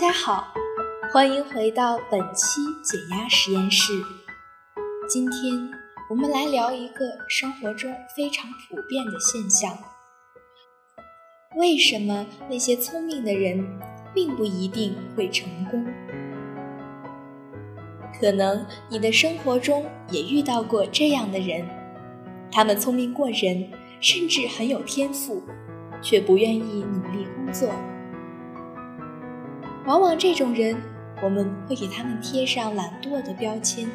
大家好，欢迎回到本期减压实验室。今天我们来聊一个生活中非常普遍的现象：为什么那些聪明的人并不一定会成功？可能你的生活中也遇到过这样的人，他们聪明过人，甚至很有天赋，却不愿意努力工作。往往这种人，我们会给他们贴上懒惰的标签，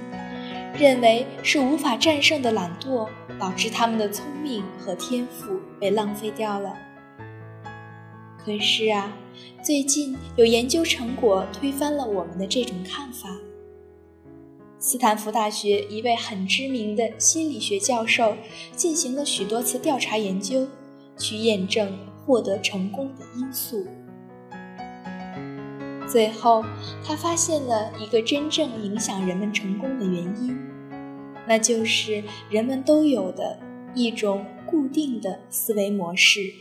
认为是无法战胜的懒惰导致他们的聪明和天赋被浪费掉了。可是啊，最近有研究成果推翻了我们的这种看法。斯坦福大学一位很知名的心理学教授进行了许多次调查研究，去验证获得成功的因素。最后，他发现了一个真正影响人们成功的原因，那就是人们都有的一种固定的思维模式。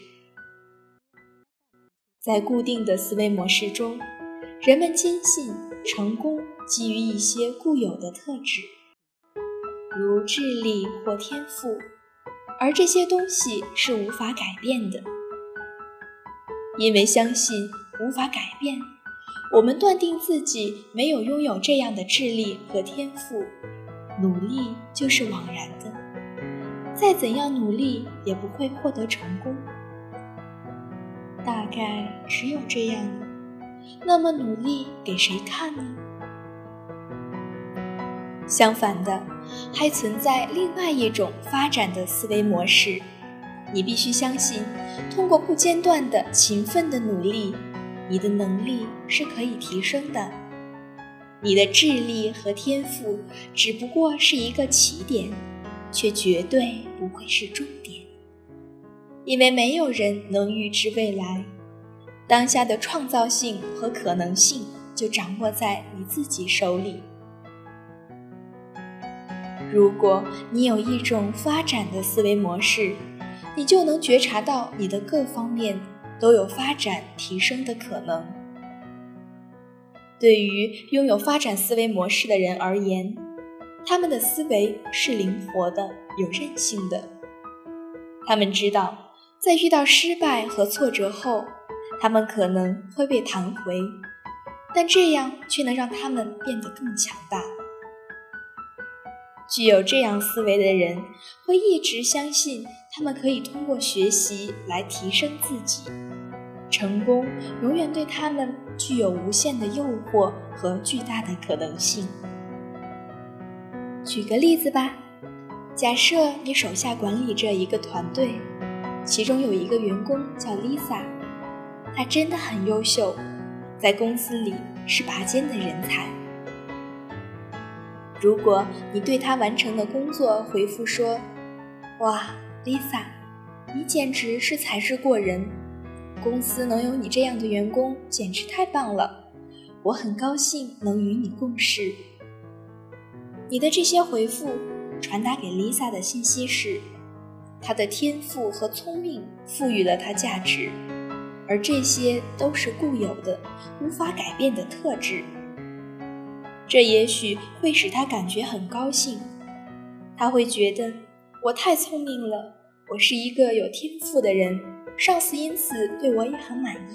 在固定的思维模式中，人们坚信成功基于一些固有的特质，如智力或天赋，而这些东西是无法改变的。因为相信无法改变。我们断定自己没有拥有这样的智力和天赋，努力就是枉然的，再怎样努力也不会获得成功。大概只有这样了，那么努力给谁看呢？相反的，还存在另外一种发展的思维模式，你必须相信，通过不间断的勤奋的努力。你的能力是可以提升的，你的智力和天赋只不过是一个起点，却绝对不会是终点，因为没有人能预知未来，当下的创造性和可能性就掌握在你自己手里。如果你有一种发展的思维模式，你就能觉察到你的各方面。都有发展提升的可能。对于拥有发展思维模式的人而言，他们的思维是灵活的、有韧性的。他们知道，在遇到失败和挫折后，他们可能会被弹回，但这样却能让他们变得更强大。具有这样思维的人会一直相信，他们可以通过学习来提升自己。成功永远对他们具有无限的诱惑和巨大的可能性。举个例子吧，假设你手下管理着一个团队，其中有一个员工叫 Lisa，她真的很优秀，在公司里是拔尖的人才。如果你对她完成的工作回复说：“哇，Lisa，你简直是才智过人。”公司能有你这样的员工，简直太棒了！我很高兴能与你共事。你的这些回复传达给 Lisa 的信息是：她的天赋和聪明赋予了她价值，而这些都是固有的、无法改变的特质。这也许会使她感觉很高兴，她会觉得我太聪明了，我是一个有天赋的人。上司因此对我也很满意。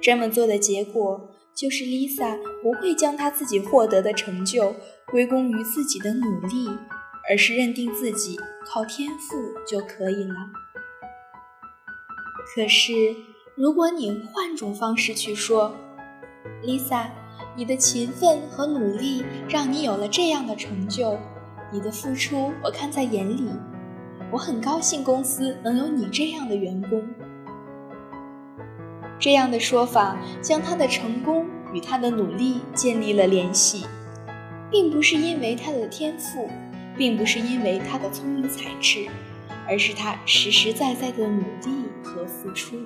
这么做的结果就是 Lisa 不会将她自己获得的成就归功于自己的努力，而是认定自己靠天赋就可以了。可是，如果你换种方式去说，Lisa，你的勤奋和努力让你有了这样的成就，你的付出我看在眼里。我很高兴公司能有你这样的员工。这样的说法将他的成功与他的努力建立了联系，并不是因为他的天赋，并不是因为他的聪明才智，而是他实实在在的努力和付出。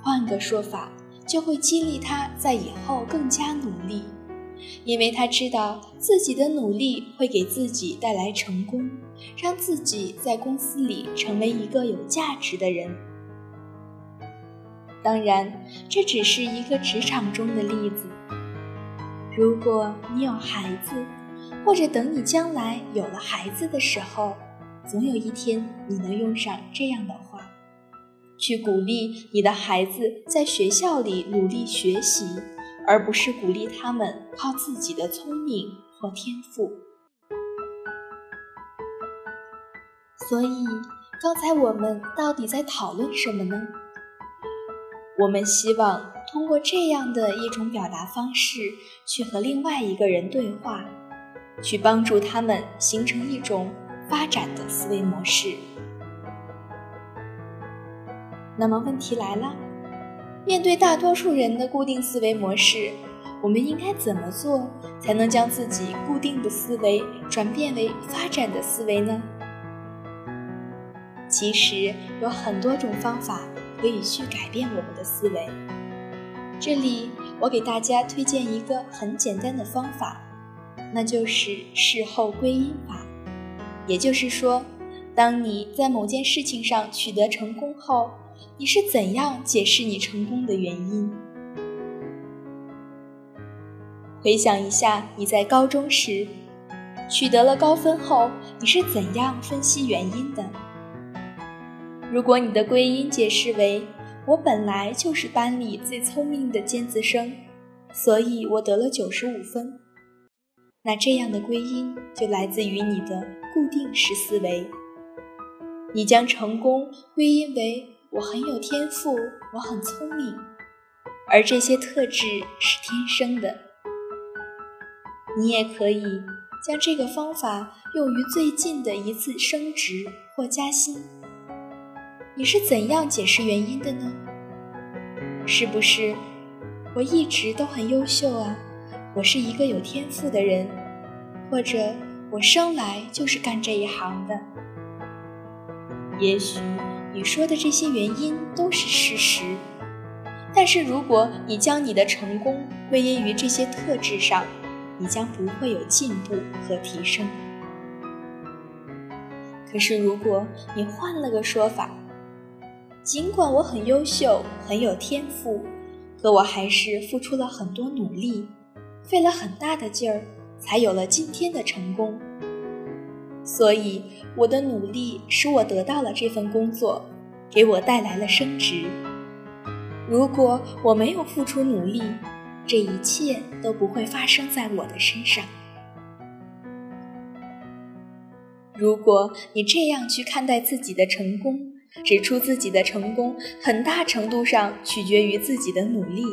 换个说法，就会激励他在以后更加努力。因为他知道自己的努力会给自己带来成功，让自己在公司里成为一个有价值的人。当然，这只是一个职场中的例子。如果你有孩子，或者等你将来有了孩子的时候，总有一天你能用上这样的话，去鼓励你的孩子在学校里努力学习，而不是鼓励他们靠自己的聪明或天赋。所以，刚才我们到底在讨论什么呢？我们希望通过这样的一种表达方式，去和另外一个人对话。去帮助他们形成一种发展的思维模式。那么问题来了，面对大多数人的固定思维模式，我们应该怎么做才能将自己固定的思维转变为发展的思维呢？其实有很多种方法可以去改变我们的思维。这里我给大家推荐一个很简单的方法。那就是事后归因法，也就是说，当你在某件事情上取得成功后，你是怎样解释你成功的原因？回想一下你在高中时取得了高分后，你是怎样分析原因的？如果你的归因解释为“我本来就是班里最聪明的尖子生，所以我得了九十五分”。那这样的归因就来自于你的固定式思维。你将成功归因为我很有天赋，我很聪明，而这些特质是天生的。你也可以将这个方法用于最近的一次升职或加薪。你是怎样解释原因的呢？是不是我一直都很优秀啊？我是一个有天赋的人，或者我生来就是干这一行的。也许你说的这些原因都是事实，但是如果你将你的成功归因于这些特质上，你将不会有进步和提升。可是如果你换了个说法，尽管我很优秀、很有天赋，可我还是付出了很多努力。费了很大的劲儿，才有了今天的成功。所以，我的努力使我得到了这份工作，给我带来了升职。如果我没有付出努力，这一切都不会发生在我的身上。如果你这样去看待自己的成功，指出自己的成功很大程度上取决于自己的努力，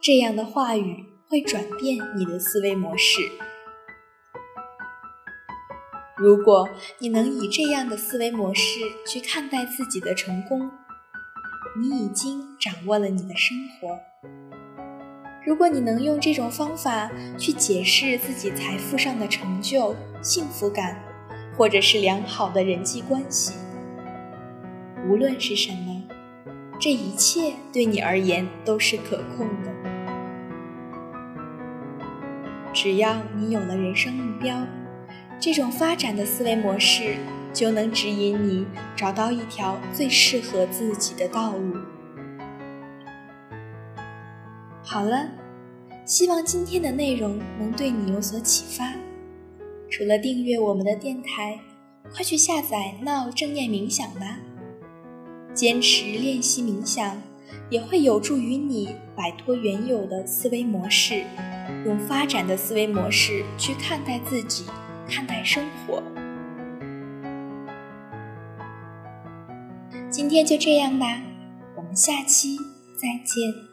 这样的话语。会转变你的思维模式。如果你能以这样的思维模式去看待自己的成功，你已经掌握了你的生活。如果你能用这种方法去解释自己财富上的成就、幸福感，或者是良好的人际关系，无论是什么，这一切对你而言都是可控的。只要你有了人生目标，这种发展的思维模式就能指引你找到一条最适合自己的道路。好了，希望今天的内容能对你有所启发。除了订阅我们的电台，快去下载“闹正念冥想”吧。坚持练习冥想，也会有助于你摆脱原有的思维模式。用发展的思维模式去看待自己，看待生活。今天就这样吧，我们下期再见。